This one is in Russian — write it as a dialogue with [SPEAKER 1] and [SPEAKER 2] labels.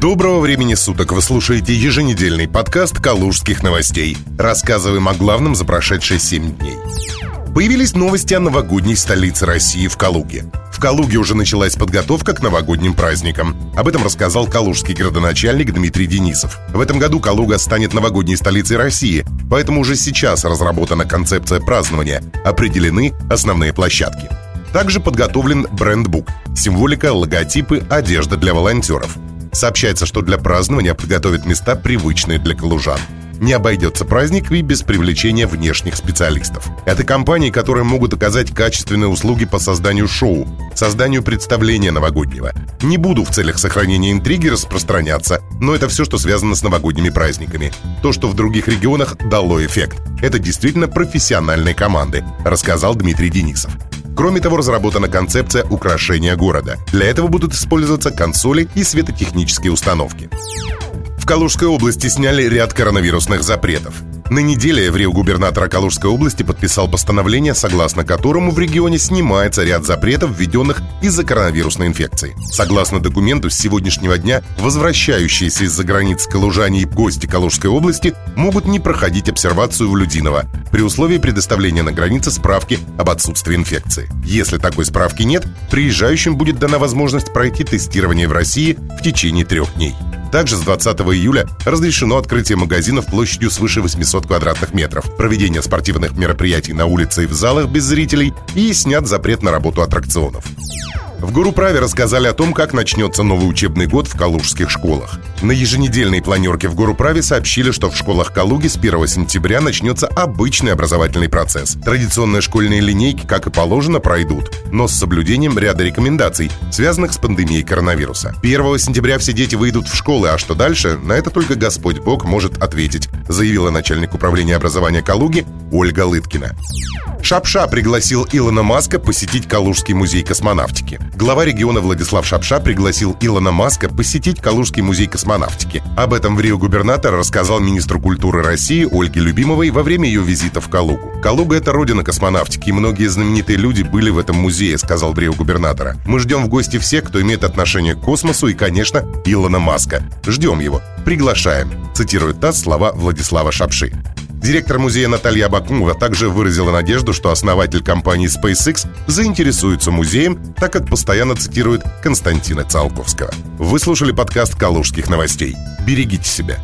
[SPEAKER 1] Доброго времени суток! Вы слушаете еженедельный подкаст «Калужских новостей». Рассказываем о главном за прошедшие 7 дней. Появились новости о новогодней столице России в Калуге. В Калуге уже началась подготовка к новогодним праздникам. Об этом рассказал калужский градоначальник Дмитрий Денисов. В этом году Калуга станет новогодней столицей России, поэтому уже сейчас разработана концепция празднования, определены основные площадки. Также подготовлен брендбук, символика, логотипы, одежда для волонтеров. Сообщается, что для празднования подготовят места, привычные для калужан. Не обойдется праздник и без привлечения внешних специалистов. Это компании, которые могут оказать качественные услуги по созданию шоу, созданию представления новогоднего. Не буду в целях сохранения интриги распространяться, но это все, что связано с новогодними праздниками. То, что в других регионах дало эффект. Это действительно профессиональные команды, рассказал Дмитрий Денисов. Кроме того, разработана концепция украшения города. Для этого будут использоваться консоли и светотехнические установки. В Калужской области сняли ряд коронавирусных запретов. На неделе в губернатора Калужской области подписал постановление, согласно которому в регионе снимается ряд запретов, введенных из-за коронавирусной инфекции. Согласно документу, с сегодняшнего дня возвращающиеся из-за границ калужане и гости Калужской области могут не проходить обсервацию в Людиново при условии предоставления на границе справки об отсутствии инфекции. Если такой справки нет, приезжающим будет дана возможность пройти тестирование в России в течение трех дней. Также с 20 июля разрешено открытие магазинов площадью свыше 800 квадратных метров, проведение спортивных мероприятий на улице и в залах без зрителей и снят запрет на работу аттракционов. В Горуправе рассказали о том, как начнется новый учебный год в калужских школах. На еженедельной планерке в Горуправе сообщили, что в школах Калуги с 1 сентября начнется обычный образовательный процесс. Традиционные школьные линейки, как и положено, пройдут, но с соблюдением ряда рекомендаций, связанных с пандемией коронавируса. 1 сентября все дети выйдут в школы, а что дальше, на это только Господь Бог может ответить, заявила начальник управления образования Калуги Ольга Лыткина. Шапша пригласил Илона Маска посетить Калужский музей космонавтики. Глава региона Владислав Шапша пригласил Илона Маска посетить Калужский музей космонавтики. Об этом в Рио губернатор рассказал министру культуры России Ольге Любимовой во время ее визита в Калугу. Калуга – это родина космонавтики, и многие знаменитые люди были в этом музее, сказал в Рио губернатора. Мы ждем в гости всех, кто имеет отношение к космосу и, конечно, Илона Маска. Ждем его. Приглашаем. Цитирует ТАСС слова Владислава Шапши. Директор музея Наталья Абакумова также выразила надежду, что основатель компании SpaceX заинтересуется музеем, так как постоянно цитирует Константина Циолковского. Вы слушали подкаст «Калужских новостей». Берегите себя.